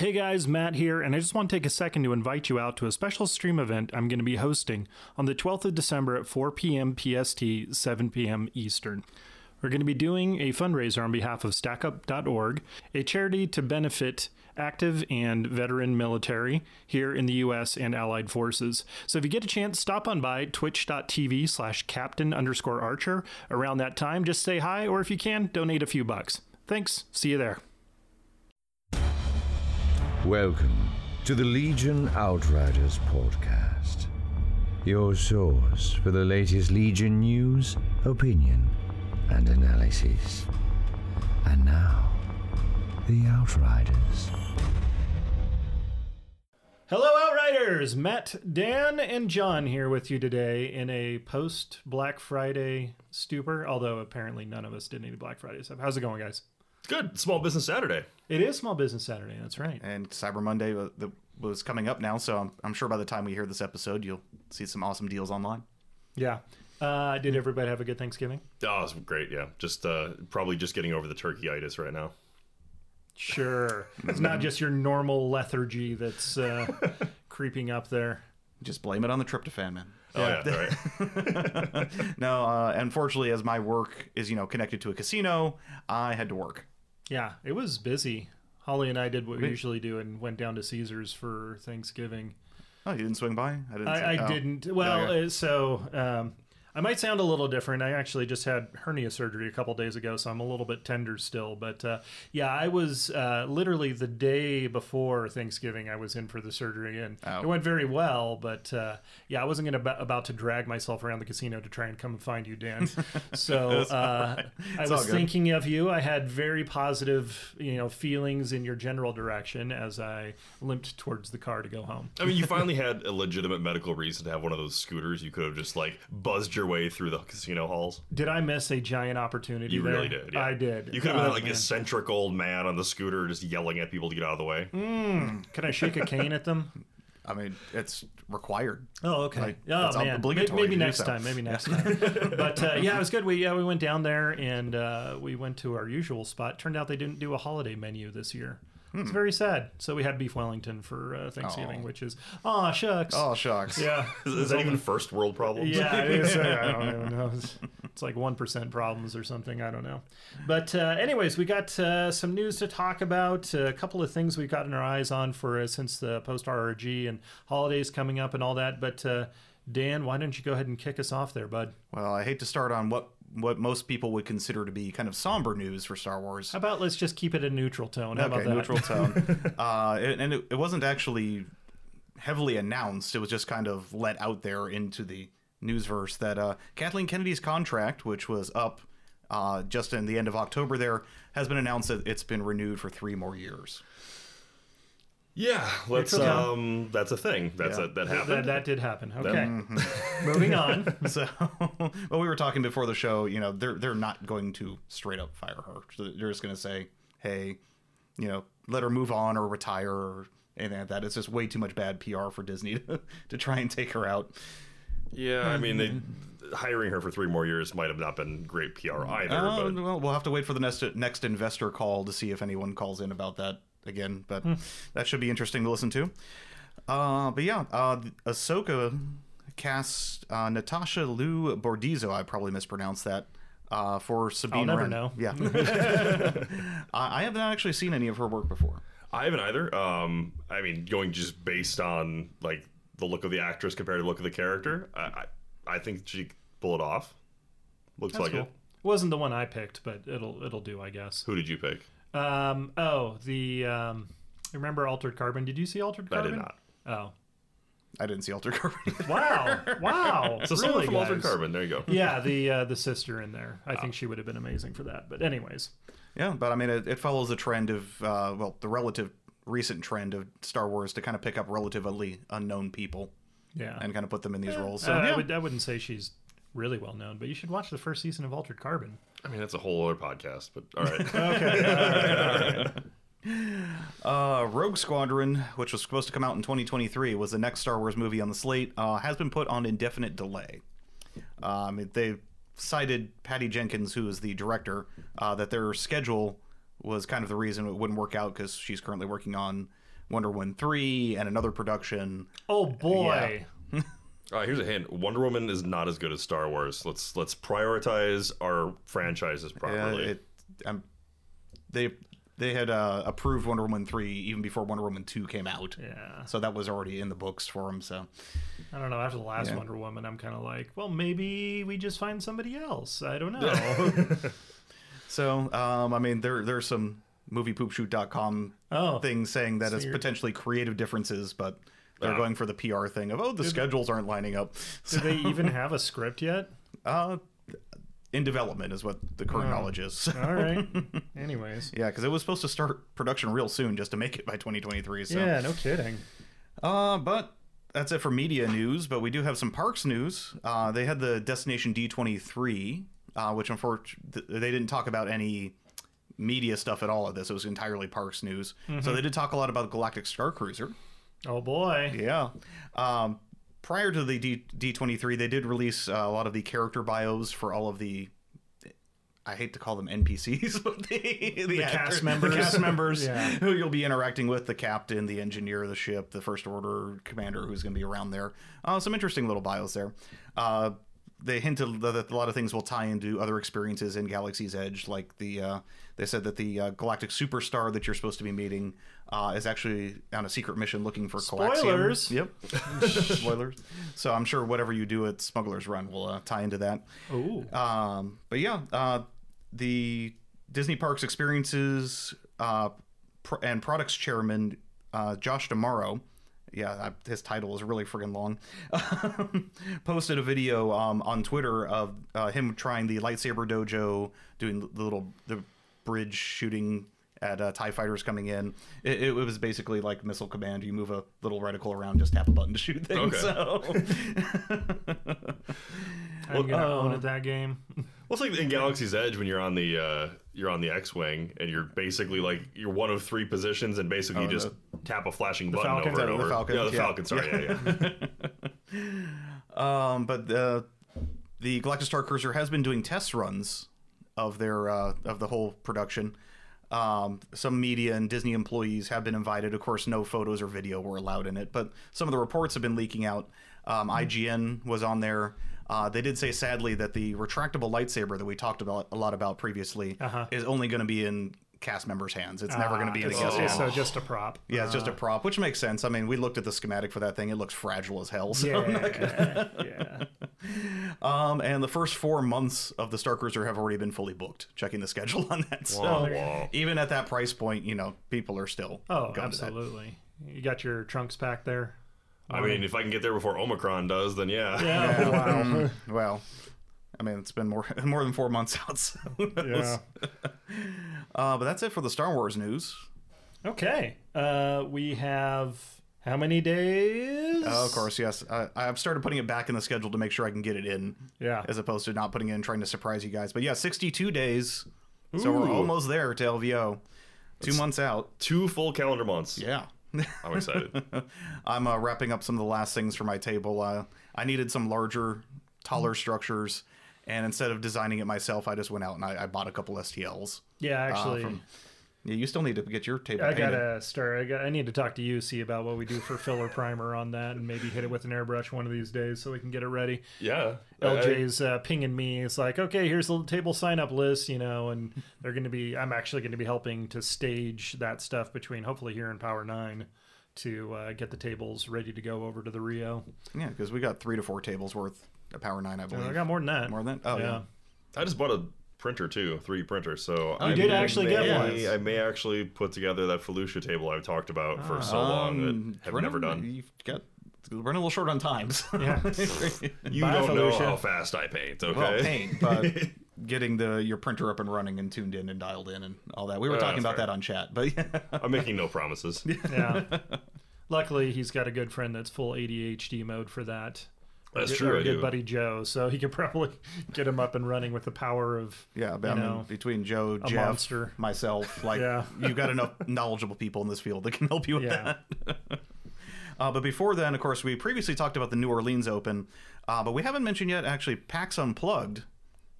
Hey guys, Matt here, and I just want to take a second to invite you out to a special stream event I'm going to be hosting on the 12th of December at 4 p.m. PST, 7 p.m. Eastern. We're going to be doing a fundraiser on behalf of StackUp.org, a charity to benefit active and veteran military here in the U.S. and allied forces. So if you get a chance, stop on by twitch.tv slash captain underscore archer around that time. Just say hi, or if you can, donate a few bucks. Thanks. See you there. Welcome to the Legion Outriders podcast, your source for the latest Legion news, opinion, and analysis. And now, the Outriders. Hello, Outriders! Matt, Dan, and John here with you today in a post Black Friday stupor, although apparently none of us did any Black Friday stuff. How's it going, guys? Good. Small Business Saturday. It is Small Business Saturday, that's right. and Cyber Monday wa- was coming up now, so I'm, I'm sure by the time we hear this episode, you'll see some awesome deals online. Yeah. Uh, did everybody have a good Thanksgiving? Oh, it was great. Yeah. Just uh, probably just getting over the turkeyitis right now. Sure. It's not just your normal lethargy that's uh, creeping up there. Just blame it on the tryptophan, man. Oh yeah, right. No, uh, unfortunately, as my work is you know connected to a casino, I had to work. Yeah, it was busy. Holly and I did what we usually do and went down to Caesars for Thanksgiving. Oh, you didn't swing by? I didn't. I, I oh. didn't. Well, Okay. uh, so um, I might sound a little different. I actually just had hernia surgery a couple days ago, so I'm a little bit tender still. But uh, yeah, I was uh, literally the day before Thanksgiving. I was in for the surgery, and Oh. it went very well. But uh, yeah, I wasn't going to about to drag myself around the casino to try and come and find you, Dan. So uh, I was thinking of you. I had very positive, you know, feelings in your general direction as I limped towards the car to go home. I mean, you finally had a legitimate medical reason to have one of those scooters. You could have just like buzzed your way through the casino halls. Did I miss a giant opportunity? You there? really did. Yeah. I did. You could have been Oh, like man. eccentric old man on the scooter, just yelling at people to get out of the way. Can I shake a cane at them? I mean, it's required. Oh, okay. Like, oh it's man, obligatory maybe, to next so. time. Maybe next time. but uh, yeah, it was good. We yeah we went down there and uh, we went to our usual spot. Turned out they didn't do a holiday menu this year. Hmm. It's very sad. So we had beef Wellington for uh, Thanksgiving, which is oh shucks. Oh shucks. yeah. Is, is that even first world problems? Yeah, it is. I don't even know. It's, it's like one percent problems or something. I don't know. But uh, anyways, we got uh, some news to talk about. a couple of things we've gotten our eyes on for uh, since the post RRG and holidays coming up and all that. But uh, Dan, why don't you go ahead and kick us off there, bud? Well, I hate to start on what what most people would consider to be kind of somber news for Star Wars. How about let's just keep it a neutral tone? How okay, about that? neutral tone. uh, and and it, it wasn't actually heavily announced. It was just kind of let out there into the newsverse that uh, Kathleen Kennedy's contract, which was up uh, just in the end of October, there has been announced that it's been renewed for three more years. Yeah, let's. okay. Um, that's a thing. That's Yeah. a, that That, happened. that did happen. Okay, Mm-hmm. moving on. So, well, we were talking before the show. You know, they're they're not going to straight up fire her. They're just going to say, "Hey, you know, let her move on or retire or anything like that." It's just way too much bad PR for Disney to, to try and take her out. yeah, I mean, they hiring her for three more years might have not been great PR either. Uh, but well, we'll have to wait for the next next investor call to see if anyone calls in about that again. But that should be interesting to listen to. Uh, but yeah, uh, Ahsoka cast uh, Natasha Liu Bordizzo. I probably mispronounced that. Uh, for Sabine I'll never Wren. know. Yeah, I I have not actually seen any of her work before. I haven't either. Um, I mean, going just based on like the look of the actress compared to the look of the character, I I, I think she could pull it off. Looks That's like cool. it. Wasn't the one I picked, but it'll it'll do, I guess. Who did you pick? Um, oh, the um, remember Altered Carbon? Did you see Altered Carbon? I did not. Oh, I didn't see Altered Carbon. wow, wow. So someone really, from Altered? Carbon. There you go. Yeah, the uh, the sister in there. I think she would have been amazing for that. But anyways, Yeah, but I mean, it, it follows the trend of, uh, well, the relative recent trend of Star Wars to kind of pick up relatively unknown people yeah. and kind of put them in these roles. So Uh, I would I wouldn't say she's really well known, but you should watch the first season of Altered Carbon. I mean, that's a whole other podcast. But all right. Uh, Rogue Squadron, which was supposed to come out in 2023, was the next Star Wars movie on the slate, uh, has been put on indefinite delay. Um, they cited Patty Jenkins, who is the director, uh, that their schedule was kind of the reason it wouldn't work out because she's currently working on Wonder Woman three and another production. Oh boy. All right, here's a hint. Wonder Woman is not as good as Star Wars. Let's let's prioritize our franchises Uh, properly. it, um, they they had uh, approved Wonder Woman three even before Wonder Woman two came out. Yeah. So that was already in the books for them. So I don't know. After the last Yeah. Wonder Woman, I'm kind of like, well, maybe we just find somebody else. I don't know. so um, I mean there there's some moviepoopshoot.com Oh. things saying that it's you're- potentially creative differences, but they're going for the PR thing of oh the schedules aren't lining up. Do they even have a script yet? Uh, in development is what the current Oh. knowledge is. All right. Anyways. yeah, because it was supposed to start production real soon just to make it by 2023. So. Yeah, no kidding. Uh, but that's it for media news. But we do have some parks news. Uh, they had the Destination D23, uh, which unfortunately they didn't talk about any media stuff at all of this. It was entirely parks news. So they did talk a lot about Galactic Star Cruiser. Oh boy. Yeah. Um, prior to the D- D23, they did release uh, a lot of the character bios for all of the. I hate to call them NPCs, but the, the, cast actors- members. the cast members Yeah. who you'll be interacting with, the captain, the engineer of the ship, the first order commander who's going to be around there. Uh, some interesting little bios there. Uh, they hinted that a lot of things will tie into other experiences in Galaxy's Edge, like the uh, they said that the uh, galactic superstar that you're supposed to be meeting uh, is actually on a secret mission looking for coaxium. Spoilers. Yep, spoilers. So I'm sure whatever you do at Smuggler's Run will uh, tie into that. Ooh. Um, but yeah, uh, the Disney Parks Experiences uh, pr- and Products Chairman uh, Josh D'Amaro, yeah, his title is really friggin' long, posted a video um, on Twitter of uh, him trying the lightsaber dojo, doing the little the bridge shooting at uh, Tie fighters coming in. It, it was basically like Missile Command. You move a little reticle around, just tap a button to shoot things. Okay. So. I'm gonna uh, own it that game. Well, it's like in Galaxy's Edge when you're on the uh, you're on the X-wing and you're basically like you're one of three positions and basically you Oh, just tap a flashing button Falcon? over and over. The over. Falcon, yeah, the yeah. Falcon. Sorry, yeah, yeah. Um, but the the Galactic Star Cruiser has been doing test runs of their uh, of the whole production. Um, some media and Disney employees have been invited. Of course, no photos or video were allowed in it, but some of the reports have been leaking out. Um, IGN was on there. Uh, they did say sadly that the retractable lightsaber that we talked about a lot about previously Uh-huh. is only going to be in cast members' hands. It's never going to be in a Ah, guest it's- hand. So just a prop. Yeah, it's just a prop, which makes sense. I mean, we looked at the schematic for that thing; it looks fragile as hell. So Yeah. yeah. Um, and the first four months of the Star Cruiser have already been fully booked. Checking the schedule on that, so Wow, wow. even at that price point, you know, people are still Oh, going to that. absolutely. You got your trunks packed there. I mean, if I can get there before Omicron does, then yeah. Yeah. wow. Mm, well, I mean, it's been more more than four months out. So who knows? Yeah. Uh, but that's it for the Star Wars news. Okay. Uh, we have how many days? Oh, of course, yes. I, I've started putting it back in the schedule to make sure I can get it in, Yeah. as opposed to not putting it in trying to surprise you guys. But yeah, 62 days. So we're almost there to LVO. Two months out. Two full calendar months. Yeah. I'm excited. I'm uh, wrapping up some of the last things for my table. Uh, I needed some larger, taller structures, and instead of designing it myself, I just went out and I, I bought a couple STLs. Yeah, uh, actually, from- yeah, you still need to get your table I painted. gotta start. I, got, I need to talk to you, see about what we do for filler primer on that, and maybe hit it with an airbrush one of these days so we can get it ready. yeah. I- LJ's uh, pinging me. It's like, okay, here's the table sign up list, you know, and they're going to be. I'm actually going to be helping to stage that stuff between hopefully here and Power Nine to uh, get the tables ready to go over to the Rio. Yeah, because we got three to four tables worth a Power Nine, I believe. I got more than that. More than that? Oh, yeah. I just bought a printer too, 3D printer. So I Oh, did may- actually get one. I may actually put together that Felucia table I've talked about for so long Um, that have running- never done. You've got we're running a little short on times. Yeah. You Bye, don't know how fast I paint, okay? well, paint, but getting the your printer up and running and tuned in and dialed in and all that. We were Uh, talking about fair. that on chat, but yeah. I'm making no promises. yeah. Luckily, he's got a good friend that's full ADHD mode for that. That's Our true. I good buddy Joe, so he could probably get him up and running with the power of Yeah, you I mean, know, between Joe, a Jeff, monster. myself, like Yeah. you got enough knowledgeable people in this field that can help you with Yeah. that. uh, but before then, of course, we previously talked about the New Orleans Open, uh, but we haven't mentioned yet actually PAX Unplugged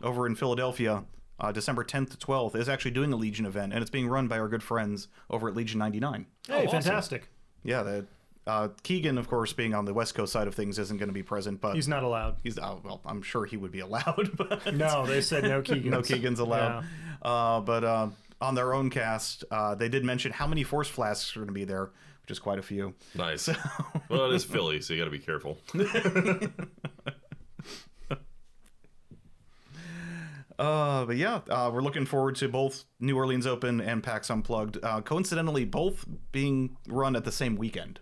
over in Philadelphia, uh, December 10th to 12th, is actually doing a Legion event, and it's being run by our good friends over at Legion 99. Hey, awesome. fantastic. yeah, that uh, Keegan, of course, being on the West Coast side of things, isn't going to be present, but He's not allowed. he's uh, well, I'm sure he would be allowed, but No, they said no Keegan. no Keegan's allowed. Uh, but uh, on their own cast, uh, they did mention how many Force flasks are going to be there, which is quite a few. Nice. well, it is Philly, so you got to be careful. Uh, but yeah, uh, we're looking forward to both New Orleans Open and PAX Unplugged. Uh, coincidentally, both being run at the same weekend,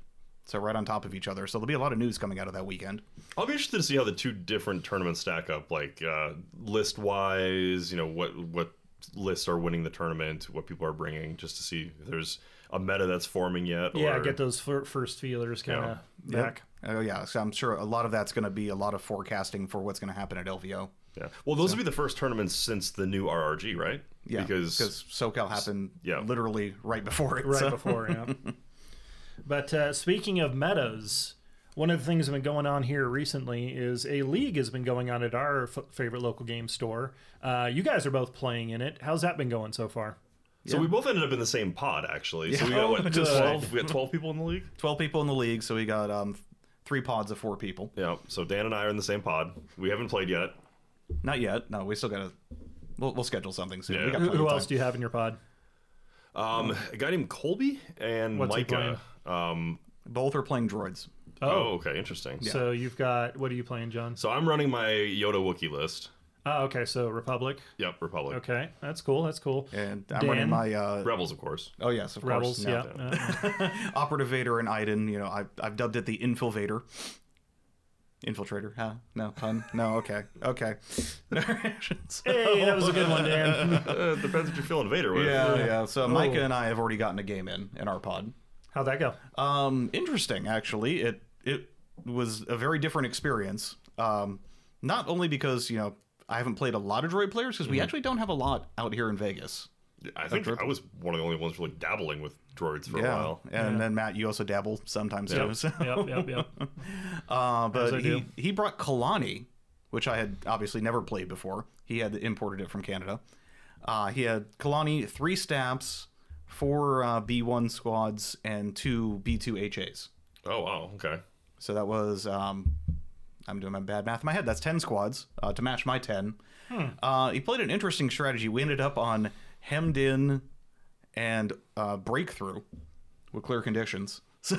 so right on top of each other. So there'll be a lot of news coming out of that weekend. I'll be interested to see how the two different tournaments stack up, like uh, list wise. You know what what lists are winning the tournament, what people are bringing, just to see if there's a meta that's forming yet. Yeah, or, get those fir- first feelers kind of Yeah. back. Oh yeah, so I'm sure a lot of that's going to be a lot of forecasting for what's going to happen at LVO. Yeah. Well, those will be the first tournaments since the new RRG, right? Yeah, Because SoCal happened yeah. literally right before it. right so- before, yeah. But uh, speaking of metas, one of the things that's been going on here recently is a league has been going on at our f- favorite local game store. Uh, you guys are both playing in it. How's that been going so far? so we both ended up in the same pod actually. So we got what, twelve? We got twelve people in the league. Twelve people in the league, so we got um, three pods of four people. Yeah. So Dan and I are in the same pod. We haven't played yet. Not yet. No, we still got to. We'll, we'll schedule something soon. Yeah. We got Who, who else do you have in your pod? Um, a guy named Colby and What's he Micah. Um, Both are playing droids. oh. okay, interesting. So you've got what are you playing, John? So I'm running my Yoda Wookiee list. Oh, okay. So Republic. Yep, Republic. Okay, that's cool. That's cool. And I'm Dan? running my. Uh, Rebels, of course. oh, yes, of Rebels. course. Yeah. no. uh, Operative Vader and Iden, you know, I, I've dubbed it the Infilvator. Infiltrator, huh? No, pun? No, okay. Okay. No hey, that was a good one, Dan. Uh, depends what you're feeling Vader with. Yeah, yeah. So Micah and I have already gotten a game in, in our pod. How'd that go? Um, interesting, actually. It it was a very different experience. Um, not only because you know I haven't played a lot of droid players because we actually don't have a lot out here in Vegas. I think I was one of the only ones really dabbling with droids for a while. and then Matt, you also dabble sometimes too. so- Yep, yep, yep. Uh, but he, he brought Kalani, which I had obviously never played before. He had imported it from Canada. Uh, he had Kalani, three STAPs, four uh, B1 squads, and two B2 HAs. Oh wow, okay. So that was, um, I'm doing my bad math in my head. That's 10 squads uh, to match my 10. Uh, he played an interesting strategy. We ended up on hemmed in and uh, breakthrough with clear conditions. So,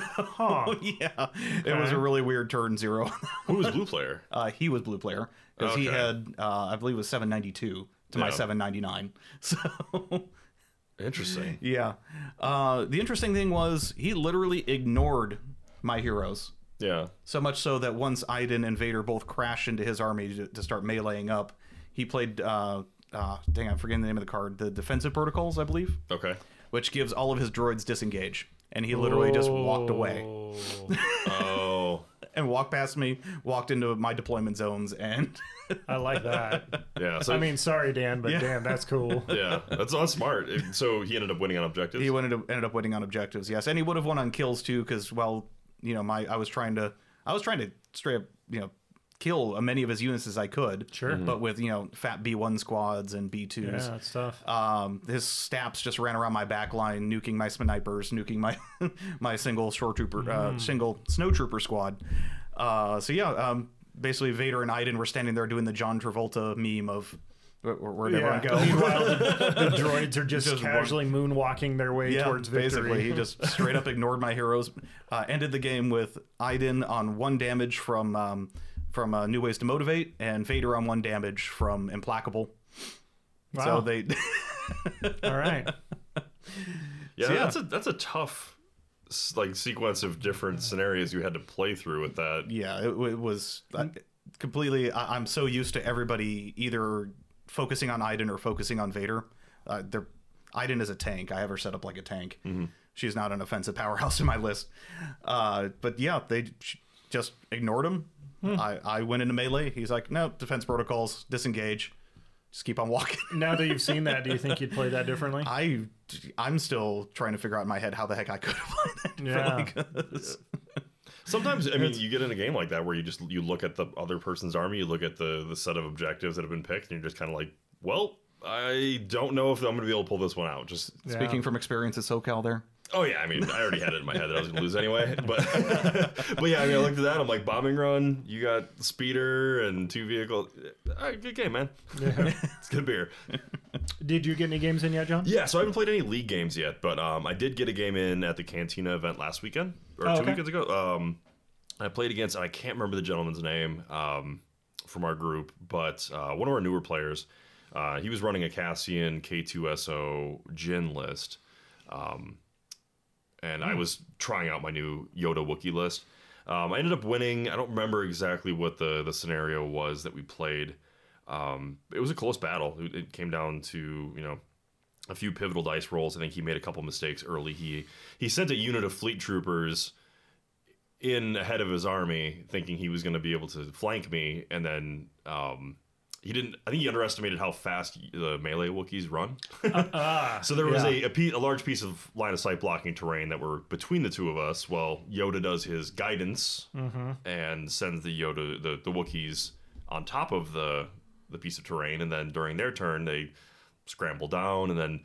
yeah, it was a really weird turn zero. Who was blue player? Uh, he was blue player because he had, uh, I believe, it was 792 to my 799. So Interesting. yeah, uh, the interesting thing was he literally ignored my heroes. Yeah. So much so that once Iden and Vader both crashed into his army to, to start meleeing up, he played. Uh, uh, dang, I'm forgetting the name of the card. The defensive protocols, I believe, Okay. which gives all of his droids disengage, and he literally just walked away Oh. And walked past me, walked into my deployment zones, and I like that. Yeah. So I mean, sorry, Dan, but Yeah. Dan, that's cool. yeah, that's not smart. So he ended up winning on objectives. he ended up, ended up winning on objectives. Yes, and he would have won on kills too, because well, you know, my I was trying to I was trying to straight up, you know. Kill as many of his units as I could, Sure. But with you know fat B one squads and B twos, Yeah, that's tough. Um, his staps just ran around my back line, nuking my snipers, nuking my my single shore trooper, uh, single snow trooper squad. Uh, so yeah, um, basically Vader and Iden were standing there doing the John Travolta meme of where, where'd everyone go. Meanwhile, the, the droids are just, Just casually moonwalking their way Yeah, towards victory. basically, he just straight up ignored my heroes. Uh, ended the game with Iden on one damage from um, from uh, New Ways to Motivate, and Vader on one damage from Implacable. Wow. So they All right. yeah, so yeah. that's a that's a tough like sequence of different scenarios you had to play through with that. yeah it, it was uh, completely I, i'm so used to everybody either focusing on iden or focusing on vader uh, they're iden is a tank i have her set up like a tank she's not an offensive powerhouse in my list uh, but yeah they just ignored him Hmm. I, I went into melee he's like no defense protocols disengage just keep on walking Now that you've seen that, do you think you'd play that differently? i i'm still trying to figure out in my head how the heck i could have played that differently 'cause- Sometimes I mean you get in a game like that where you just you look at the other person's army, you look at the the set of objectives that have been picked, and you're just kind of like, well, I don't know if I'm going to be able to pull this one out. Just Yeah. speaking from experience at socal there Oh yeah, I mean, I already had it in my head that I was going to lose anyway. But but yeah, I mean, I looked at that. I'm like, bombing run. You got speeder and two vehicles. All right, good game, man. it's good beer. Did you get any games in yet, John? Yeah, so I haven't played any league games yet, but um, I did get a game in at the Cantina event last weekend or Oh, two okay. weekends ago. Um, I played against I can't remember the gentleman's name um, from our group, but uh, one of our newer players. Uh, he was running a Cassian K2SO Jyn list, um, and I was trying out my new Yoda Wookiee list. Um, I ended up winning. I don't remember exactly what the the scenario was that we played. Um, it was a close battle. It, it came down to you know a few pivotal dice rolls. I think he made a couple mistakes early. He he sent a unit of fleet troopers in ahead of his army, thinking he was going to be able to flank me, and then um, he didn't. I think he underestimated how fast the melee Wookiees run. Ah, so there was yeah. a a, pe- a large piece of line of sight blocking terrain that were between the two of us. While Yoda does his guidance and sends the Yoda the the Wookiees on top of the the piece of terrain, and then during their turn they scramble down and then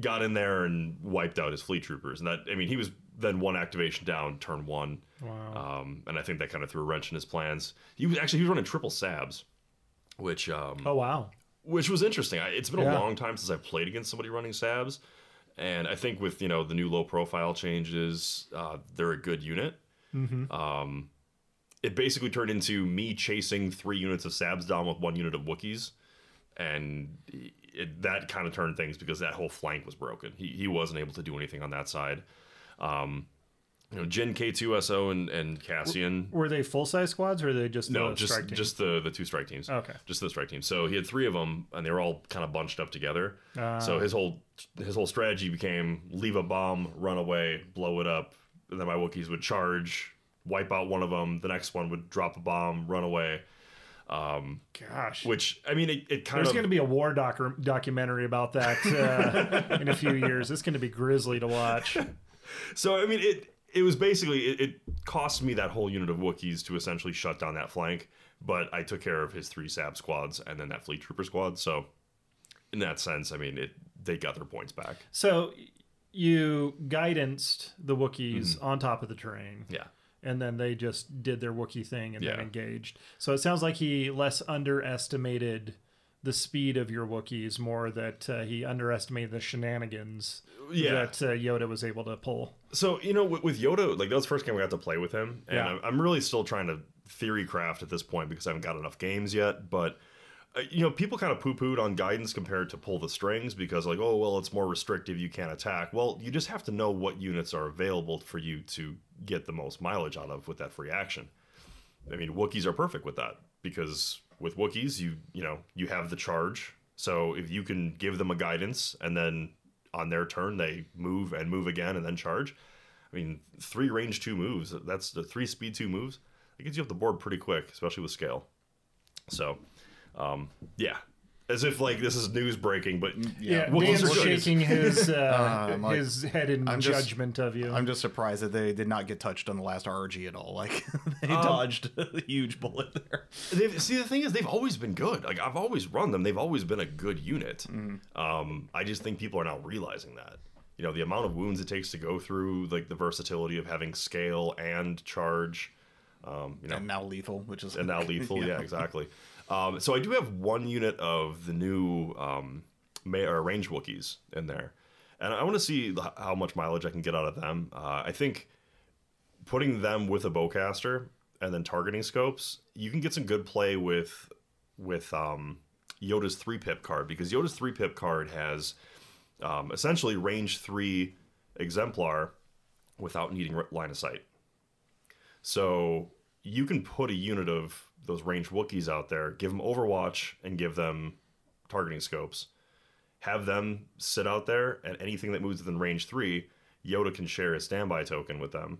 got in there and wiped out his fleet troopers. And that I mean he was then one activation down, turn one. Wow. Um, and I think that kind of threw a wrench in his plans. He was actually he was running triple sabs, which um, Oh wow. which was interesting. I, it's been Yeah. a long time since I've played against somebody running Sabs, and I think with you know the new low profile changes, uh, they're a good unit. Um, it basically turned into me chasing three units of Sabs down with one unit of Wookiees, and it, that kind of turned things because that whole flank was broken. He he wasn't able to do anything on that side. Um, you know, Jyn K2SO and, and Cassian. Were they full size squads or were they just No, the just just the the two strike teams. Okay. just the strike team. So he had three of them, and they were all kind of bunched up together. Ah. so his whole his whole strategy became leave a bomb, run away, blow it up, and then my Wookiees would charge, wipe out one of them. The next one would drop a bomb, run away. Gosh. Which I mean, it, it kind There's of There's going to be a war doc- documentary about that uh, in a few years. It's going to be grisly to watch. So I mean, it it was basically it, it cost me that whole unit of Wookiees to essentially shut down that flank, but I took care of his three Sab squads and then that fleet trooper squad. So in that sense, I mean, it they got their points back. So you guidanced the Wookiees mm-hmm. on top of the terrain. Yeah. And then they just did their Wookiee thing and then engaged. So it sounds like he less underestimated the speed of your Wookiees, more that uh, he underestimated the shenanigans Yeah. that uh, Yoda was able to pull. So you know, with, with Yoda, like that was the first game we got to play with him, and Yeah. I'm, I'm really still trying to theory craft at this point because I haven't got enough games yet. But uh, you know, people kind of poo pooed on guidance compared to pull the strings because like, oh well, it's more restrictive, you can't attack. Well, you just have to know what units are available for you to get the most mileage out of with that free action. I mean, Wookiees are perfect with that because with Wookiees, you you know you have the charge. So if you can give them a guidance and then on their turn they move and move again and then charge. I mean, three range two moves. That's the three speed two moves. It gets you up the board pretty quick, especially with scale. So, um, yeah, as if like this is news breaking, but Yeah, Wookiees Dan's shaking his uh, like, his head in I'm just- judgment of you. I'm just surprised that they did not get touched on the last RG at all. Like they Um, dodged a huge bullet there. They've, see, the thing is, they've always been good. Like I've always run them. They've always been a good unit. Um, I just think people are now realizing that. You know, the amount of wounds it takes to go through, like the versatility of having scale and charge. Um, you know, And now lethal, which is and now lethal. yeah. exactly. Um, so I do have one unit of the new um, may, or range Wookiees in there, and I want to see how much mileage I can get out of them. Uh, I think putting them with a bowcaster and then targeting scopes, you can get some good play with with um, Yoda's three pip card because Yoda's three pip card has um, essentially range three exemplar without needing line of sight. So you can put a unit of those ranged Wookiees out there, give them Overwatch, and give them targeting scopes. Have them sit out there, and anything that moves within range three, Yoda can share his standby token with them.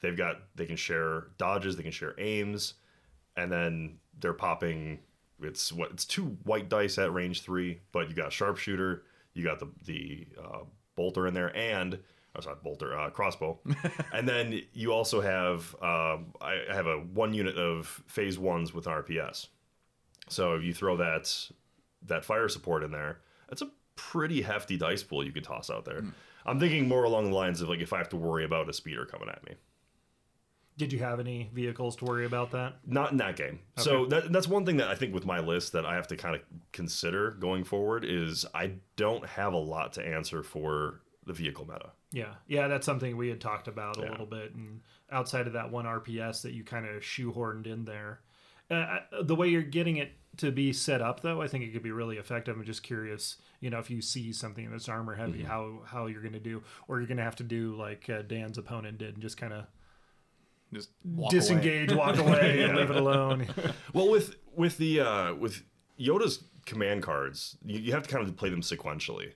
They've got they can share dodges, they can share aims, and then they're popping. It's what it's two white dice at range three, but you got sharpshooter, you got the the uh, bolter in there, and oh, sorry, bolter uh, crossbow, and then you also have um, I I have a one unit of phase ones with RPS. So if you throw that that fire support in there, that's a pretty hefty dice pool you could toss out there. I'm thinking more along the lines of like if I have to worry about a speeder coming at me. Did you have any vehicles to worry about that? Not in that game. So that, that's one thing that I think with my list that I have to kind of consider going forward is I don't have a lot to answer for the vehicle meta. Yeah, yeah, that's something we had talked about a Yeah. little bit, and outside of that one RPS that you kind of shoehorned in there, uh, uh, the way you're getting it to be set up, though, I think it could be really effective. I'm just curious, you know, if you see something that's armor heavy, Mm-hmm. how how you're going to do, or you're going to have to do like uh, Dan's opponent did, and just kind of Just walk away. disengage, walk away, and leave it alone. Well, with with the uh, with Yoda's command cards, you, you have to kind of play them sequentially,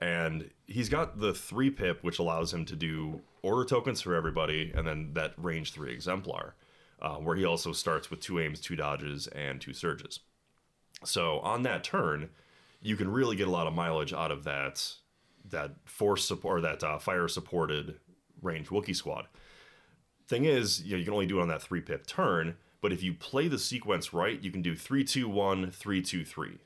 and he's got the three pip, which allows him to do order tokens for everybody, and then that range three exemplar, uh, where he also starts with two aims, two dodges, and two surges. So on that turn, you can really get a lot of mileage out of that that force support or that uh, fire supported range Wookiee squad. Thing is, you know, you can only do it on that three pip turn, but if you play the sequence right, you can do three, two, one, three, two, three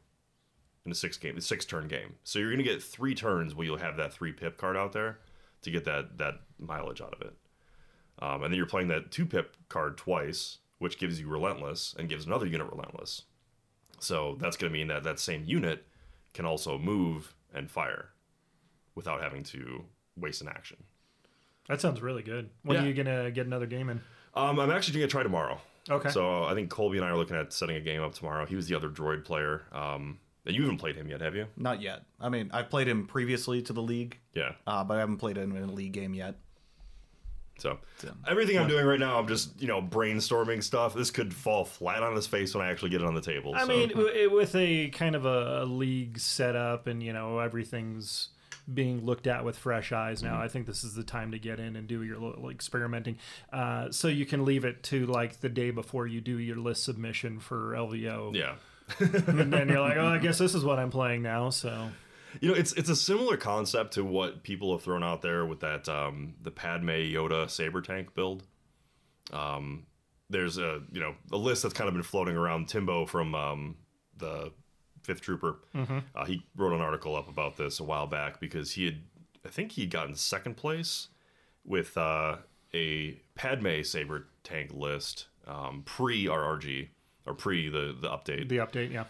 in a six game, a six turn game. So you're gonna get three turns where you'll have that three pip card out there to get that that mileage out of it. Um, and then you're playing that two pip card twice, which gives you relentless and gives another unit relentless. So that's gonna mean that that same unit can also move and fire without having to waste an action. that sounds really good. When are you gonna get another game in? Um, I'm actually gonna try tomorrow. Okay. So I think Colby and I are looking at setting a game up tomorrow. He was the other droid player. Um, you haven't played him yet, have you? Not yet. I mean, I've played him previously to the league, Yeah. uh, but I haven't played him in a league game yet. So everything I'm doing right now, I'm just you know brainstorming stuff. This could fall flat on his face when I actually get it on the table. I so. mean, w- with a kind of a, a league setup, and you know everything's being looked at with fresh eyes now. I think this is the time to get in and do your little experimenting. Uh, so you can leave it to like the day before you do your list submission for LVO, yeah. and then you're like, oh, I guess this is what I'm playing now. So You know, it's it's a similar concept to what people have thrown out there with that um, the Padme Yoda saber tank build. Um, there's a you know a list that's kind of been floating around. Timbo from um, the Fifth Trooper, uh, he wrote an article up about this a while back because he had I think he had gotten second place with uh, a Padme saber tank list um, pre RRG or pre the the update the update, yeah,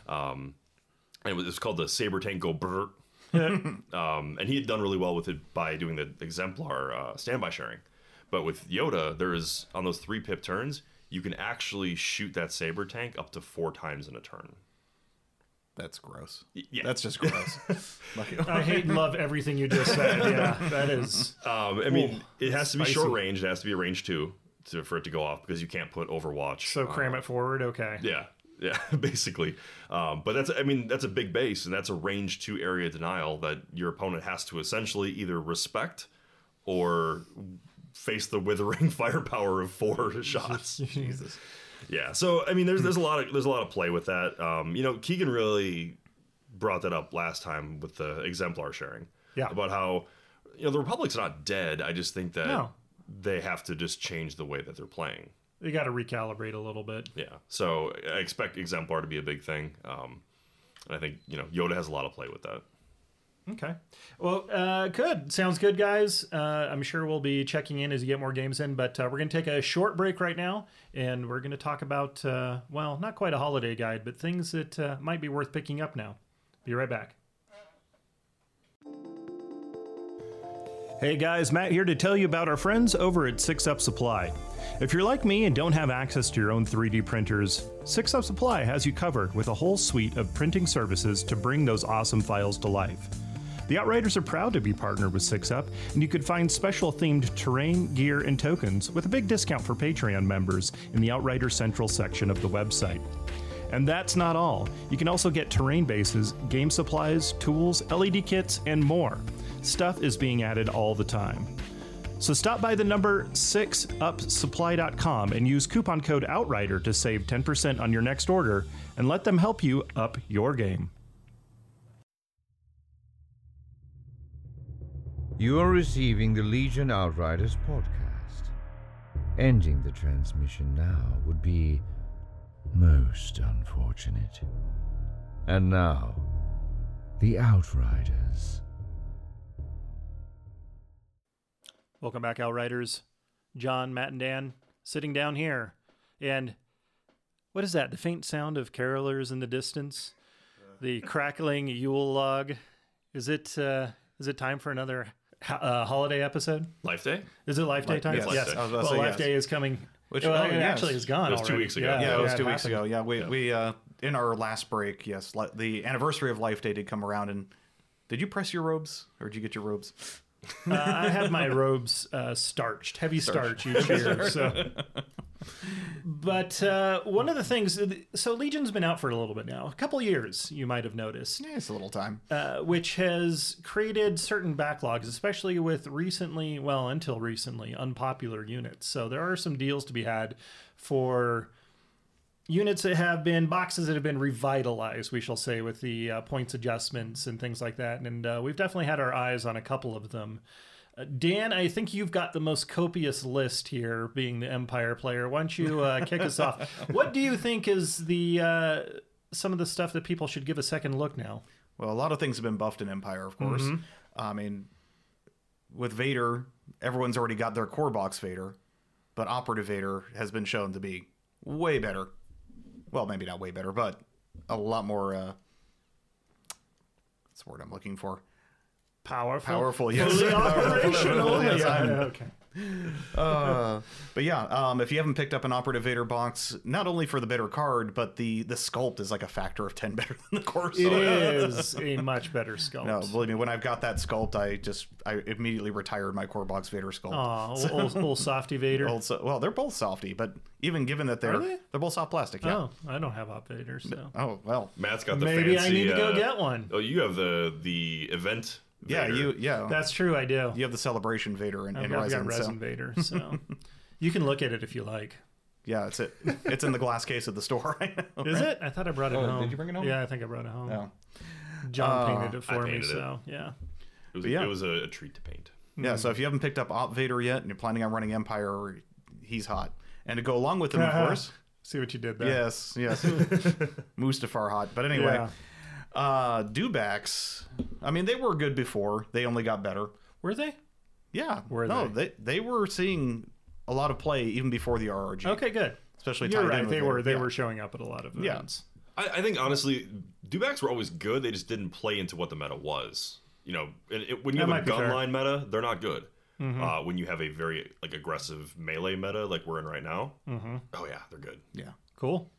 and it was, it's called the Saber Tank Go Brr. um, and he had done really well with it by doing the exemplar uh, standby sharing. But with Yoda, there is on those three pip turns, you can actually shoot that saber tank up to four times in a turn. That's gross. yeah. That's just gross. I hate and love everything you just said. Yeah, that is. Um, I mean, it has to be spicy. short range. It has to be a range two to, for it to go off because you can't put Overwatch. So cram it forward, okay. Yeah, yeah, basically. Um, but that's, I mean, that's a big base, and that's a range two area denial that your opponent has to essentially either respect or face the withering firepower of four shots. Jesus. yeah. So I mean, there's there's a lot of there's a lot of play with that. Um, you know, Keegan really brought that up last time with the exemplar sharing. Yeah. About how you know the Republic's not dead. I just think that No. They have to just change the way that they're playing. They got to recalibrate a little bit. Yeah. So I expect exemplar to be a big thing. Um, and I think you know Yoda has a lot of play with that. Okay. Well, uh, good. Sounds good, guys. Uh, I'm sure we'll be checking in as you get more games in, but uh, we're going to take a short break right now, and we're going to talk about, uh, well, not quite a holiday guide, but things that uh, might be worth picking up now. Be right back. Hey guys, Matt here to tell you about our friends over at 6 Up Supply. If you're like me and don't have access to your own 3D printers, 6 Up Supply has you covered with a whole suite of printing services to bring those awesome files to life. The Outriders are proud to be partnered with 6UP, and you could find special themed terrain, gear, and tokens with a big discount for Patreon members in the Outrider Central section of the website. And that's not all. You can also get terrain bases, game supplies, tools, LED kits, and more. Stuff is being added all the time. So stop by the number 6upsupply.com and use coupon code OUTRIDER to save 10% on your next order and let them help you up your game. You are receiving the Legion Outriders podcast. Ending the transmission now would be most unfortunate. And now, the Outriders. Welcome back, Outriders. John, Matt, and Dan sitting down here. And what is that? The faint sound of carolers in the distance? The crackling Yule log? Is it uh, is it time for another ho- uh, holiday episode? Life Day? Is it Life Day time? yes, Life Day. I was about to well, say Life yes. Day is coming. Which- well, oh, it yes. actually is gone It was two already. weeks ago. Yeah, it was two weeks happened. ago. Yeah, we we uh, in our last break, yes, li- the anniversary of Life Day did come around, and did you press your robes or did you get your robes? Uh, I have my robes uh, starched, heavy starch each year. So, but uh, one of the things, so Legion's been out for a little bit now, a couple years, you might have noticed, Yeah, it's a little time. uh, which has created certain backlogs, especially with recently, well, until recently, unpopular units. So there are some deals to be had for units that have been boxes that have been revitalized, we shall say, with the uh, points adjustments and things like that. And uh, we've definitely had our eyes on a couple of them. Uh, Dan, I think you've got the most copious list here, being the Empire player. Why don't you uh, kick us off? What do you think is the uh, some of the stuff that people should give a second look now? Well, a lot of things have been buffed in Empire, of course. Mm-hmm. I mean, with Vader, everyone's already got their core box Vader, but Operative Vader has been shown to be way better. Well, maybe not way better, but a lot more. Uh, what's the word I'm looking for? Powerful. Powerful, yes. Fully Powerful, operational. yes, yeah, okay. Uh, but yeah, um, if you haven't picked up an Operative Vader box, not only for the better card, but the the sculpt is like a factor of ten better than the core. It sculpt. a much better sculpt. No, believe me, when I've got that sculpt, I just I immediately retired my core box Vader sculpt. Aw, old, old softy Vader. Old so- well, they're both softy, but even given that they're Are they? are both soft plastic, yeah. Oh, I don't have Op Vader, so Oh, well, Matt's got the maybe fancy. I need to go uh, get one. Oh, you have the the event. Yeah, you yeah That's true. I do. you have the celebration Vader in, I've, in got- I've Resin, got so resin Vader, so you can look at it if you like. yeah, it's it. It's in the glass case at the store. I know, Is right? it? I thought I brought it Oh, home. did you bring it home? Yeah, I think I brought it home. No. John Uh, painted it I for me, it. so yeah. It was, But yeah. it was a, a treat to paint. Yeah, so if you haven't picked up Op Vader yet and you're planning on running Empire, he's hot. And to go along with him, of course, See what you did there. yes, yes, Mustafar hot. But anyway, Yeah. Uh, Dewbacks, I mean, they were good before. They only got better. Were they? Yeah, Were no, they? they they were seeing a lot of play even before the RRG. Okay, good. especially You're tied right. with They were they Yeah. were showing up at a lot of Yeah. events. I, I think honestly, dewbacks were always good. They just didn't play into what the meta was. You know, it, it, when you That have a might be. Mm-hmm. gunline meta, they're not good. Uh, when you have a very like aggressive melee meta, like we're in right now, Mm-hmm. oh yeah, they're good. Yeah. Cool.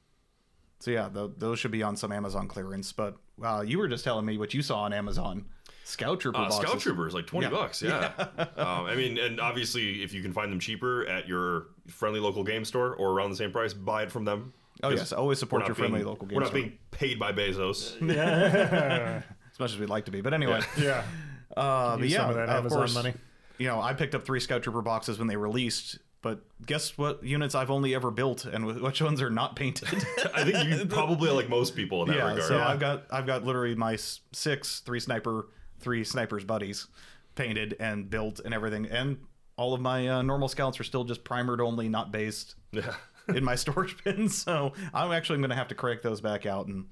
So yeah, th- those should be on some Amazon clearance. But uh, you were just telling me what you saw on Amazon. Scout Trooper Uh, boxes. Scout Troopers like twenty Yeah. bucks, yeah. um, I mean, and obviously, if you can find them cheaper at your friendly local game store or around the same price, buy it from them. Oh 'Cause yes, always support not your friendly being- local game We're not store. being paid by Bezos. Yeah. as much as we'd like to be. But anyway, yeah. uh, but yeah, some of that of Amazon course, money. you know, I picked up three Scout Trooper boxes when they released. But guess what units I've only ever built and which ones are not painted? I think you probably like most people in that yeah, regard. so I've got I've got literally my six three sniper three snipers buddies painted and built and everything, and all of my uh, normal scouts are still just primered only, not based. Yeah. in my storage bin, so I'm actually going to have to crank those back out and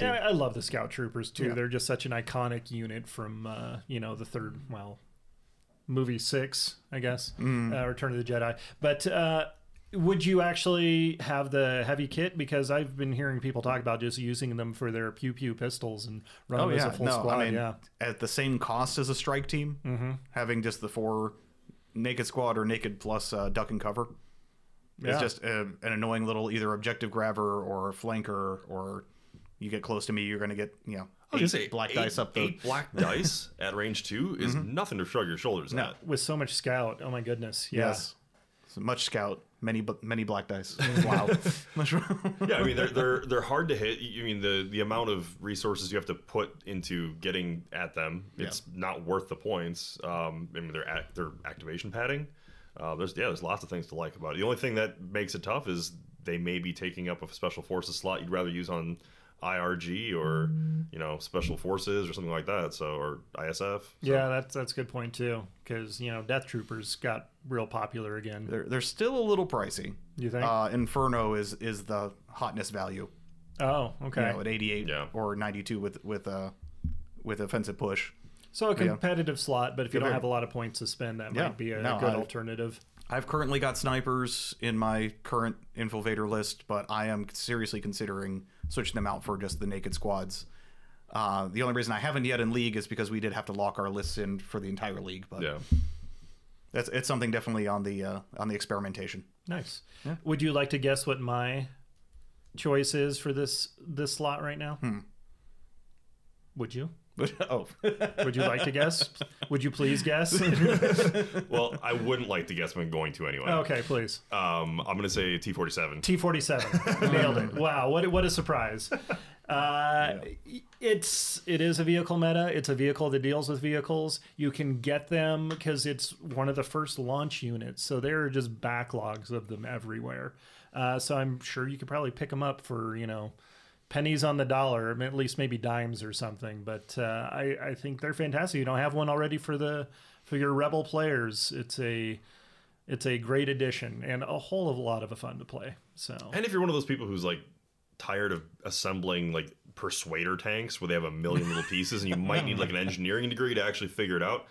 Yeah, I love the Scout Troopers too. Yeah. They're just such an iconic unit from uh, you know the third well movie six, I guess, Mm. uh, Return of the Jedi. But uh, would you actually have the heavy kit? Because I've been hearing people talk about just using them for their pew pew pistols and run Oh yeah, as a full no, squad. I mean yeah, at the same cost as a strike team, mm-hmm. having just the four naked squad or naked plus uh, duck and cover. Yeah. It's just a, an annoying little either objective grabber or flanker, or you get close to me, you're going to get you know I was eight gonna say black eight, dice up the. Mm-hmm. eight black dice at range two is nothing to shrug your shoulders No. at. with so much Scout. Oh my goodness. Yeah. Yes, so much scout, many many black dice. Wow, much. Yeah, I mean they're they're they're hard to hit. I mean the the amount of resources you have to put into getting at them, it's not worth the points. Um, I mean their act, their activation padding. Uh, there's yeah, there's lots of things to like about it. The only thing that makes it tough is they may be taking up a special forces slot you'd rather use on IRG or you know special forces or something like that. So or ISF. So, Yeah, that's that's a good point too. Because you know, Death Troopers got real popular again. they're they're still a little pricey. You think? Uh, Inferno is is the hotness value. oh, okay. you know, at 88 Yeah. or 92 with with uh with offensive push. So a competitive slot, but if you don't have a lot of points to spend, that Yeah. might be a No, good I've- alternative. I've currently got snipers in my current Infovator list, but I am seriously considering switching them out for just the naked squads. Uh, the only reason I haven't yet in League is because we did have to lock our lists in for the entire league, but Yeah. that's it's something definitely on the uh, on the experimentation. Nice. Yeah. Would you like to guess what my choice is for this this slot right now? Hmm. Would you? But oh, Would you like to guess? Would you please guess? Well, I wouldn't like to guess, but I'm going to anyway. okay, please. Um, I'm going to say T47. T forty seven. Nailed it. Wow, what what a surprise. Uh, It's it is a vehicle meta. It's a vehicle that deals with vehicles. You can get them because it's one of the first launch units, so there are just backlogs of them everywhere. Uh, so I'm sure you could probably pick them up for you know pennies on the dollar, at least maybe dimes or something. But uh, I I think they're fantastic. You don't have one already for the for your rebel players. It's a it's a great addition and a whole of a lot of fun to play. So And if you're one of those people who's like tired of assembling like persuader tanks where they have a million little pieces and you might need like an engineering degree to actually figure it out,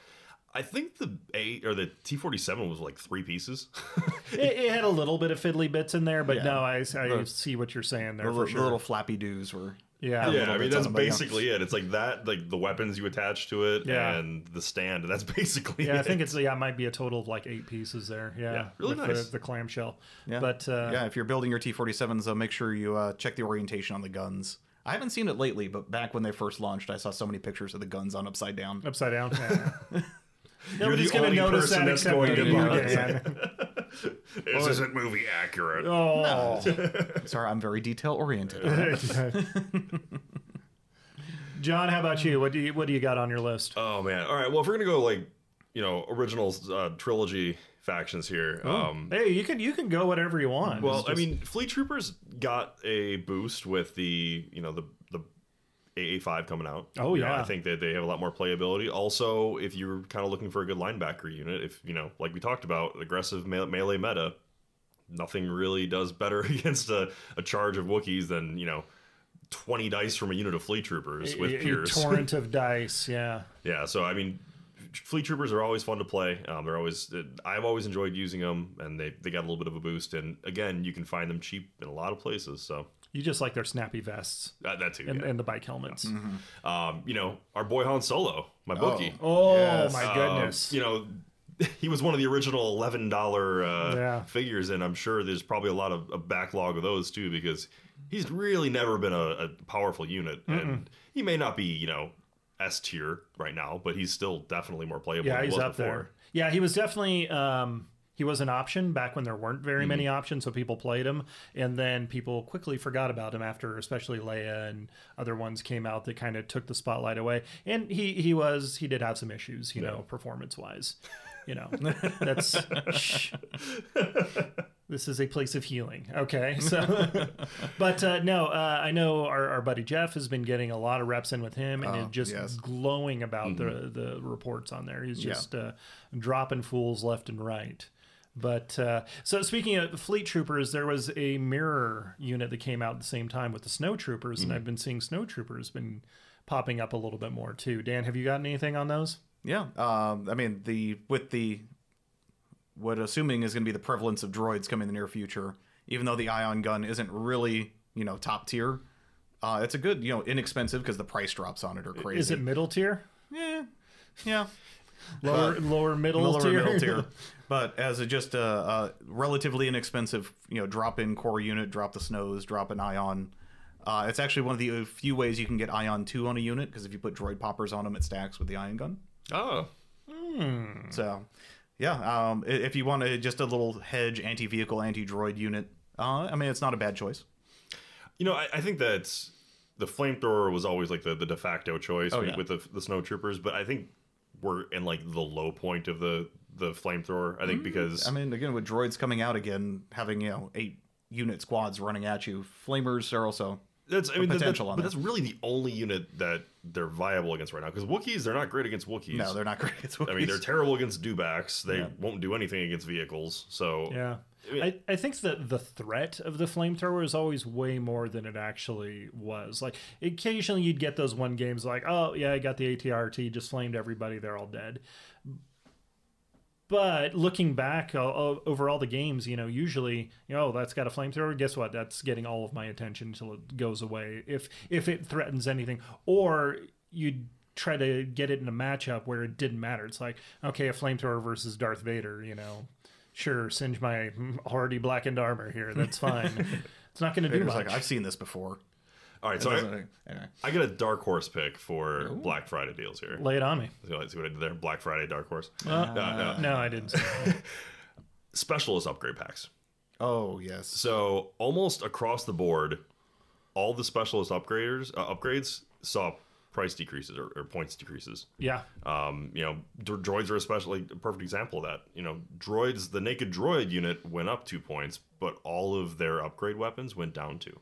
I think the A or the T47 was like three pieces. it, it had a little bit of fiddly bits in there, but Yeah. no, I, I The- see what you're saying there the, for little, sure. the little flappy doos were yeah, yeah, I mean that's them, but yeah. basically it. It's like that, like the weapons you attach to it Yeah. and the stand. That's basically yeah. I think it's yeah, it might be a total of like eight pieces there. Yeah, Yeah, really with nice. The, the clamshell. Yeah. But uh, yeah. If you're building your T47s, though, make sure you uh, check the orientation on the guns. I haven't seen it lately, but back when they first launched, I saw so many pictures of the guns on upside down. upside down. Yeah. You're Nobody's the gonna only notice person that that's except going to you, buy Dan. this isn't movie accurate. Oh. Sorry, I'm very detail oriented. John, how about you? What do you what do you got on your list? Oh man! All right. Well, if we're gonna go like, you know, original uh, trilogy factions here, um, Hey, you can you can go whatever you want. Well, It's I mean, Fleet Troopers got a boost with the you know the the AA5 coming out. Oh, You know, yeah. I think that they have a lot more playability. Also, if you're kind of looking for a good linebacker unit, if you know, like we talked about, aggressive me- melee meta, nothing really does better against a, a charge of Wookiees than you know. 20 dice from a unit of fleet troopers with a, a torrent of dice. Yeah. Yeah, so I mean, fleet troopers are always fun to play. Um, they're always I've always enjoyed using them, and they they got a little bit of a boost. And again, you can find them cheap in a lot of places. So You just like their snappy vests uh, that too. and, yeah. and the bike helmets. um, you know, our boy Han Solo, my bookie. Oh Yes. my Um, goodness. you know. He was one of the original eleven dollar uh, Yeah. figures, and I'm sure there's probably a lot of a backlog of those too, because he's really never been a, a powerful unit, and he may not be, you know, S tier right now, but he's still definitely more playable. yeah, than he he's was up before. there. Yeah, he was definitely um he was an option back when there weren't very many Mm-hmm. options, so people played him, and then people quickly forgot about him after, especially Leia and other ones came out that kind of took the spotlight away. And he he was he did have some issues, you know, performance wise. You know, that's this is a place of healing. Okay, so but uh, no, uh, I know our, our buddy Jeff has been getting a lot of reps in with him, and Oh, just yes. glowing about the the reports on there. He's Yeah. just uh, dropping fools left and right. But uh, so speaking of fleet troopers, there was a mirror unit that came out at the same time with the snow troopers, and I've been seeing snow troopers been popping up a little bit more too. Dan, have you gotten anything on those? Yeah, um, I mean the with the what assuming is going to be the prevalence of droids coming in the near future. Even though the ion gun isn't really you know top tier, uh, it's a good you know inexpensive because the price drops on it are crazy. Is it middle tier, Yeah, yeah, lower lower middle lower tier? middle tier. But as a just a, a relatively inexpensive you know drop in core unit, drop the snows, drop an ion. Uh, it's actually one of the few ways you can get ion two on a unit because if you put droid poppers on them, it stacks with the ion gun. Oh, So, yeah, um, if you want a, just a little hedge anti-vehicle, anti-droid unit, uh, I mean, it's not a bad choice. You know, I, I think that the flamethrower was always like the, the de facto choice with, yeah. with the, the snow troopers, but I think we're in like the low point of the the flamethrower. I think mm, because I mean, again, with droids coming out again, having you know eight unit squads running at you, flamers are also That's I mean potential that- on but that. that's really the only unit that they're viable against right now because Wookiees they're not great against Wookiees. No, they're not great. It's I mean they're terrible against dewbacks. They Yeah. won't do anything against vehicles. So Yeah. I I, think that the threat of the flamethrower is always way more than it actually was. Like occasionally you'd get those one games like, oh yeah, I got the ATRT, just flamed everybody, they're all dead. But looking back uh, over all the games, you know, usually, you know, oh, that's got a flamethrower. Guess what? That's getting all of my attention until it goes away. If if it threatens anything, or you'd try to get it in a matchup where it didn't matter. It's like, okay, a flamethrower versus Darth Vader. You know, sure, singe my already blackened armor here. That's fine. it's not going to do much. like I've seen this before. all right, It so I, doesn't- anyway. I got a dark horse pick for Black Friday deals here. Lay it on me. See what see what I did there? Black Friday dark horse. Uh, no, no. no, I didn't. Specialist upgrade packs. Oh yes. So almost across the board, all the specialist upgraders uh, upgrades saw price decreases or, or points decreases. Yeah. Um, you know, dro- droids are especially a perfect example of that. You know, droids, the naked droid unit went up two points, but all of their upgrade weapons went down two.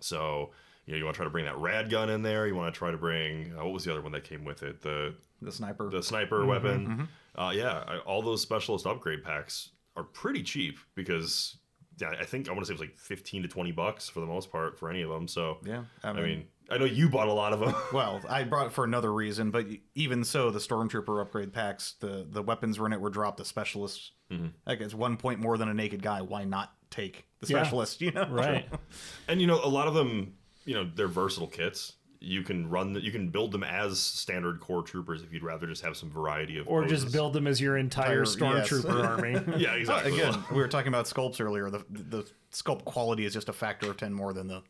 So, you know, you want to try to bring that rad gun in there. You want to try to bring uh, what was the other one that came with it? The The sniper. the sniper weapon. Uh, yeah, I, all those specialist upgrade packs are pretty cheap because yeah, I think I want to say it was like fifteen to twenty bucks for the most part for any of them. So yeah. I I mean, mean, I know you bought a lot of them. well, I brought it for another reason, but even so, the stormtrooper upgrade packs, the the weapons were in it were dropped. The specialists, mm-hmm. like it's one point more than a naked guy. Why not take the Yeah. specialist? You know, Right. And you know, a lot of them, you know, they're versatile kits. You can run, the, you can build them as standard core troopers if you'd rather just have some variety of. Or just build them as your entire Entire- yes. stormtrooper army. Yeah, exactly. Again, we were talking about sculpts earlier. The the sculpt quality is just a factor of ten more than the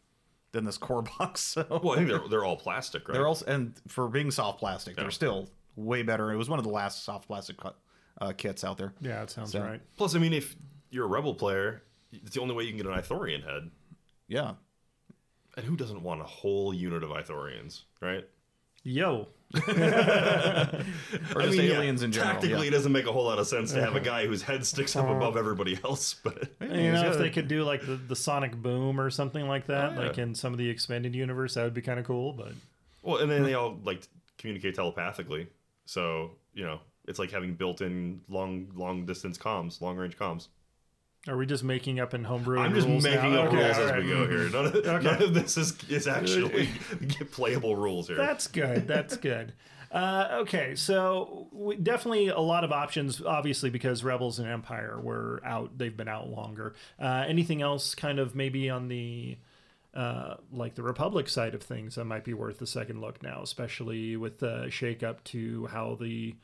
than this core box. So well, I think they're they're all plastic, right? they're also and for being soft plastic, Yeah. they're still way better. It was one of the last soft plastic cut, uh, kits out there. Yeah, it sounds So- right. Plus, I mean, if you're a rebel player, it's the only way you can get an Ithorian head. Yeah, And who doesn't want a whole unit of Ithorians, right? Yo. or just yeah, aliens in general. Tactically, yeah. it doesn't make a whole lot of sense to have a guy whose head sticks up uh-huh. above everybody else. But You know, he's if they could do like the, the sonic boom or something like that, Oh, yeah. like in some of the expanded universe, that would be kind of cool. But well, and then they hmm. all like communicate telepathically, so you know it's like having built-in long, long distance comms, long range comms. Are we just making up in homebrew? I'm just making now? up Okay, rules as right. we go here. None of, none of this is is actually playable rules here. That's good. That's good. Uh, okay, so we, definitely a lot of options, obviously, because Rebels and Empire were out. They've been out longer. Uh, anything else, kind of maybe on the uh, like the Republic side of things, that might be worth a second look now, especially with the shake up to how the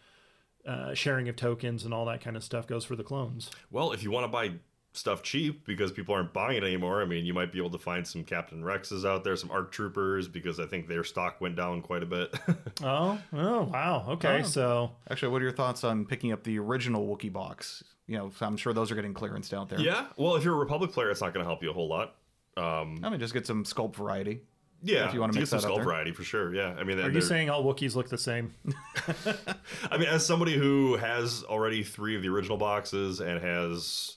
uh, sharing of tokens and all that kind of stuff goes for the clones. Well, if you want to buy stuff cheap because people aren't buying it anymore, I mean, you might be able to find some Captain Rexes out there, some ARC Troopers, because I think their stock went down quite a bit. Oh, oh, wow. Okay, Oh. so Actually, what are your thoughts on picking up the original Wookiee box? You know, I'm sure those are getting clearanced out there. yeah, well, if you're a Republic player, it's not going to help you a whole lot. Um, I mean, just get some sculpt variety. yeah, If you wanna to get some that skull variety for sure. Yeah, I mean, are you saying all Wookiees look the same? I mean, as somebody who has already three of the original boxes and has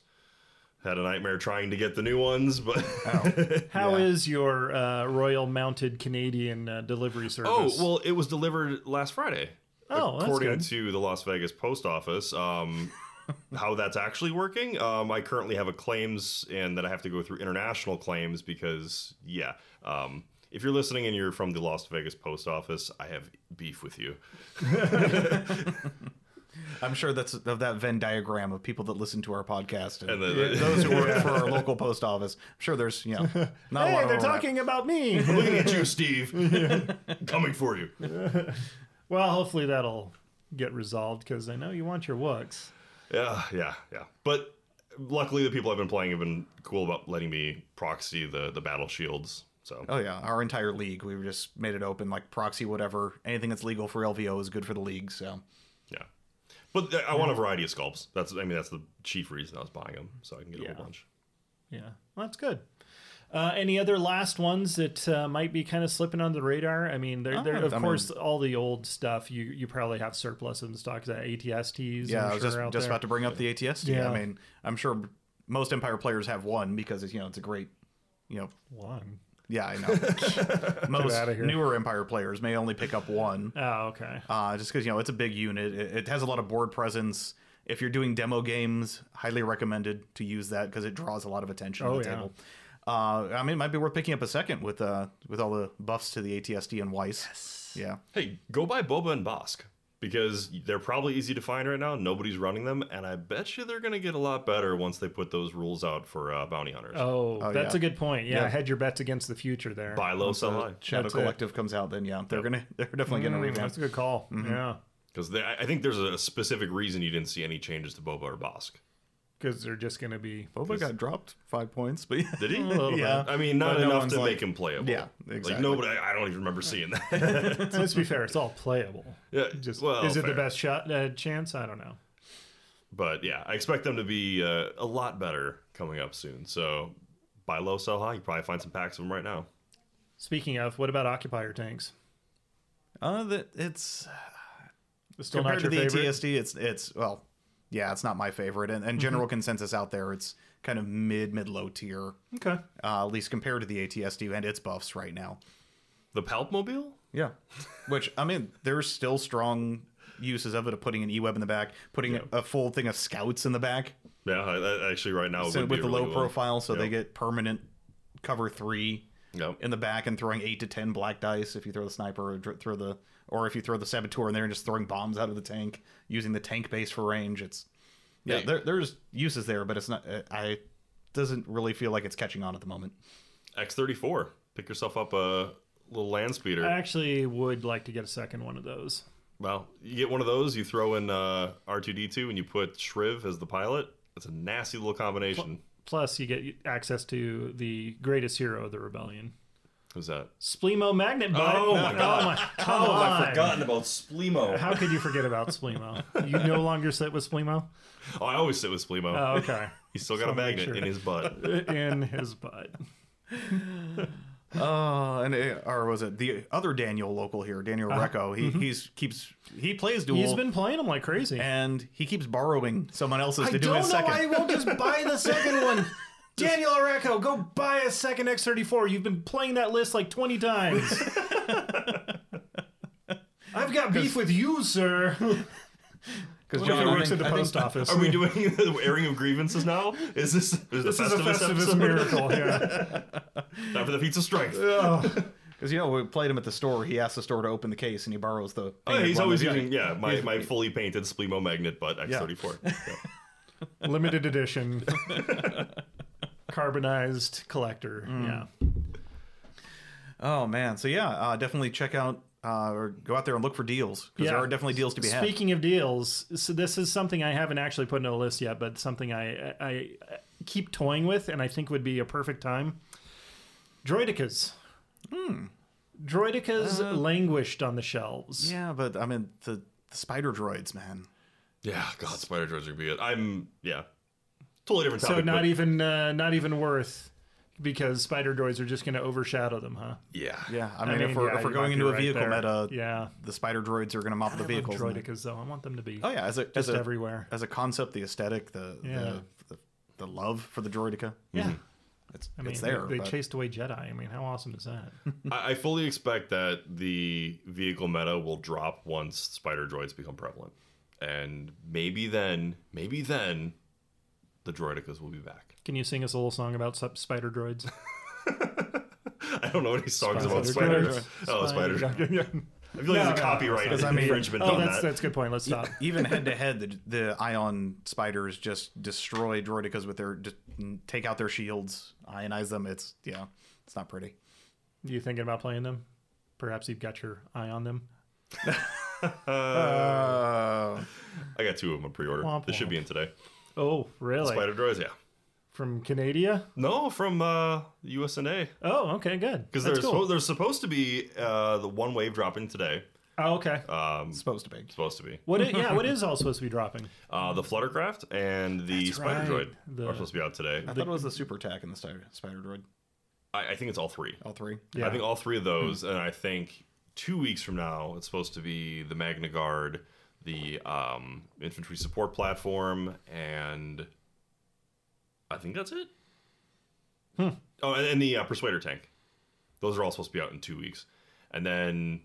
had a nightmare trying to get the new ones, but How Yeah. is your uh, Royal Mounted Canadian uh, delivery service? oh well, it was delivered last Friday. Oh, according to the Las Vegas post office. Um, how that's actually working. Um, I currently have a claims and that I have to go through international claims because, yeah. Um, if you're listening and you're from the Las Vegas post office, I have beef with you. I'm sure that's of that Venn diagram of people that listen to our podcast and, And the- those who work for our local post office. I'm sure there's, you know, not a lot Hey, they're overlap. talking about me. Looking at you, Steve. Coming for you. well, hopefully that'll get resolved because I know you want your Wooks. Yeah, yeah, yeah. But luckily, the people I've been playing have been cool about letting me proxy the the battle shields. So Oh yeah, our entire league. We just made it open, like proxy, whatever. Anything that's legal for LVO is good for the league. So yeah. But I want a variety of sculpts. That's I mean that's the chief reason I was buying them, so I can get a Yeah. whole bunch. Yeah, well, that's good. Uh, any other last ones that uh, might be kind of slipping on the radar? I mean, they're, they're, Uh, of I course, all the old stuff you you probably have surplus in stock. That ATSTs. yeah, I'm I was sure just just about to bring up the ATST. Yeah. I mean, I'm sure most Empire players have one because it's you know it's a great, you know, one. Yeah, I know. Most outta here. newer Empire players may only pick up one, Oh, okay. uh, just because you know it's a big unit. It, it has a lot of board presence. If you're doing demo games, highly recommended to use that because it draws a lot of attention Oh, to the yeah. table. Uh, I mean, it might be worth picking up a second with uh, with all the buffs to the ATST and Weiss. Yes. Yeah. Hey, go buy Boba and Bossk because they're probably easy to find right now. Nobody's running them, and I bet you they're going to get a lot better once they put those rules out for uh, bounty hunters. Oh, Oh, that's yeah. a good point. Yeah, Yeah. hedge your bets against the future there. buy low, sell high. Shadow That's it. Collective comes out, then yeah, they're gonna they're definitely gonna Mm, revamp. that's a good call. Yeah, Because I think there's a specific reason you didn't see any changes to Boba or Bossk. Because they're just going to be. Boba got dropped five points, but yeah. Did he? little Yeah. I mean, not But enough one's to like- make him playable. Yeah, exactly. Like exactly. nobody, I don't even remember seeing that. Let's be fair; it's all playable. yeah, Just well, is it the best shot uh, chance? I don't know. But yeah, I expect them to be uh, a lot better coming up soon. So buy low, sell high. You probably find some packs of them right now. Speaking of, what about occupier tanks? Uh, that it's Still compared not to the favorite. ATST, it's it's well, yeah, it's not my favorite, and, and general consensus out there, it's kind of mid mid low tier, Okay. uh, at least compared to the ATST and its buffs right now. The Palpmobile? Yeah, which I mean, there's still strong uses of it of putting an E-web in the back, putting a full thing of scouts in the back, Yeah, I, I- actually, right now so with be the really low well. profile, so they get permanent cover three Yep. in the back and throwing eight to ten black dice if you throw the sniper or dr- throw the or if you throw the saboteur in there and just throwing bombs out of the tank using the tank base for range. It's yeah, Yeah. there, there's uses there, but it's not. uh, I doesn't really feel like it's catching on at the moment. X34. Pick yourself up a little land speeder. I actually would like to get a second one of those. Well, you get one of those, you throw in uh, R2D2, and you put Shriv as the pilot. That's a nasty little combination. Plus, you get access to the greatest hero of the rebellion, Who's that? Splemo Magnet. Bud. Oh my God. Oh my! Come on. about Splemo. How could you forget about Splemo? You no longer sit with Splemo. Oh, I always sit with Splemo. Oh, okay. He's still got a magnet sure. in his butt. In his butt. Oh, and uh, or was it the other Daniel local here, Daniel uh-huh. Recco? He mm-hmm. he's keeps he plays duel. He's been playing them like crazy. and he keeps borrowing someone else's I to do don't his know second. why he won't just buy the second one. Daniel Areco, go buy a second X34. You've been playing that list like 20 times. I've got beef with you, sir. Because What if I works think- at the I think- post office? Are we doing the airing of grievances now? Is this is this the is a Festivus, Festivus episode? miracle. Yeah. Time for the pizza of strength. Because you know we played him at the store. He asks the store to open the case, and he borrows the. Oh, yeah, painted he's one always that- using yeah my, my fully painted Splemo magnet butt X34. Yeah. Limited edition. Carbonized collector. Yeah. Oh man, so yeah, uh, definitely check out uh, or go out there and look for deals because there are definitely deals to be had. Speaking of deals, so this is something I haven't actually put in a list yet, but something I, I, I keep toying with and I think would be a perfect time. Droidekas. Hmm. Droidekas languished on the shelves. Yeah, but I mean the, the spider droids, man. Yeah, God, Spider Droids are gonna be good. I'm yeah, totally different So not but even uh, not even worth because spider droids are just going to overshadow them, huh? yeah, Yeah, I mean if mean, we're yeah, if we're going into be a vehicle there. meta, Yeah. the spider droids are going to mop the I love vehicles. and- droidekas though. I want them to be Oh yeah, as a just as a, everywhere. as a concept, the aesthetic, the Yeah. the, the, the love for the droideka, Yeah. it's I mean, it's there. they but- chased away Jedi. I mean, how awesome is that? I, I fully expect that the vehicle meta will drop once Spider Droids become prevalent, and maybe then, maybe then, the Droidekas will be back. Can you sing us a little song about spider droids? I don't know any songs about Spider spiders. droids. Oh, spider. yeah. I feel like No, there's a no, copyright 'cause I mean- infringement Oh, on that's that. that's a good point. Let's stop. even head to head, the the ion spiders just destroy droidekas with their just take out their shields, ionize them. It's yeah, it's not pretty. You thinking about playing them? Perhaps you've got your eye on them. Uh, I got two of them on pre-order. Womp They should be in today. Oh, really? Spider Droids, yeah. From Canada? No, from uh, USNA Oh, okay, good. because That's there's cool. there's supposed to be uh, the one wave dropping today. oh, okay. Um, supposed to be. supposed to be. What? Is, yeah, what is all supposed to be dropping? Uh, the Fluttercraft and the That's Spider right. Droid The- are supposed to be out today. I thought it was the super attack and the spider, spider droid. I, I think it's all three. All three. Yeah. I think all three of those, and I think two weeks from now it's supposed to be the Magna Guard, the um, infantry support platform, and I think that's it. Oh, and, and the uh, Persuader tank. Those are all supposed to be out in two weeks, and then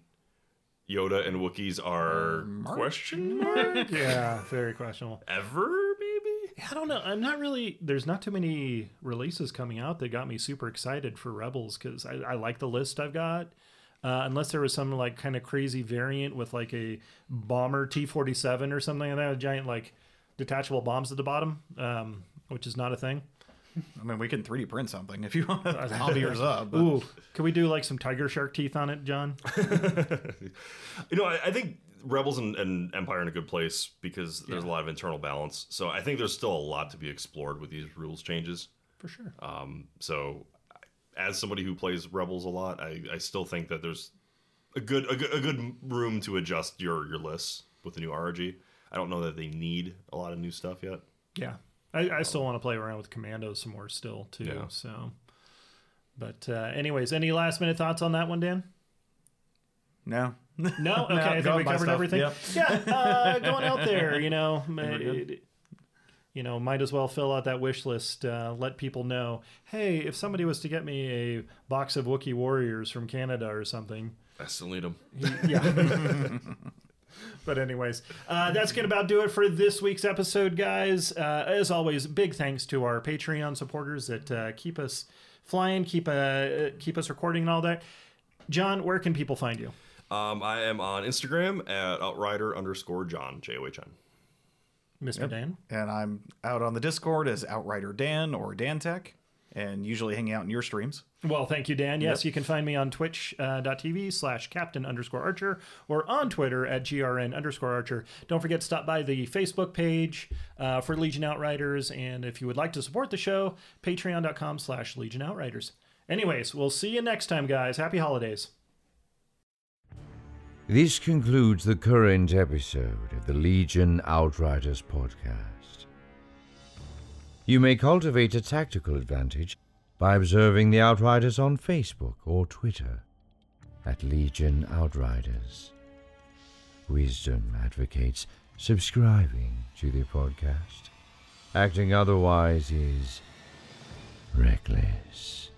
Yoda and Wookiees are question mark Yeah, very questionable. ever maybe. I don't know. I'm not really. There's not too many releases coming out that got me super excited for Rebels because I, I like the list I've got. Uh, unless there was some like kind of crazy variant with like a bomber T-47 or something like that, with giant like detachable bombs at the bottom, um, which is not a thing. I mean, we can 3D print something if you want to hobby yours up. but- Ooh, can we do like some tiger shark teeth on it, John? You know, I, I think Rebels and, and Empire are in a good place because there's a lot of internal balance. So I think there's still a lot to be explored with these rules changes. For sure. Um, so, as somebody who plays Rebels a lot, I, I still think that there's a good, a good a good room to adjust your your lists with the new RG. I don't know that they need a lot of new stuff yet. Yeah, I, I still want to play around with commandos some more still too. Yeah. So, but uh, anyways, any last minute thoughts on that one, Dan? No. No, okay. I think we covered stuff. everything. Yep. Yeah, uh, going out there, you know, we're good. it- you know, might as well fill out that wish list. Uh, let people know, hey, if somebody was to get me a box of Wookiee Warriors from Canada or something, I still need them. yeah. but anyways, uh, that's gonna about do it for this week's episode, guys. Uh, as always, big thanks to our Patreon supporters that uh, keep us flying, keep uh, keep us recording and all that. John, where can people find you? Um, I am on Instagram at outrider underscore John J O H N. Mr. Dan. And I'm out on the Discord as Outrider Dan or DanTech, and usually hanging out in your streams. Well, thank you, Dan. Yes, you can find me on twitch.tv slash captain underscore archer or on Twitter at grn underscore archer. Don't forget to stop by the Facebook page uh, for Legion Outriders. And if you would like to support the show, patreon.com slash Legion Outriders. Anyways, we'll see you next time, guys. Happy holidays. This concludes the current episode of the Legion Outriders podcast. You may cultivate a tactical advantage by observing the Outriders on Facebook or Twitter at Legion Outriders. Wisdom advocates subscribing to the podcast. Acting otherwise is reckless.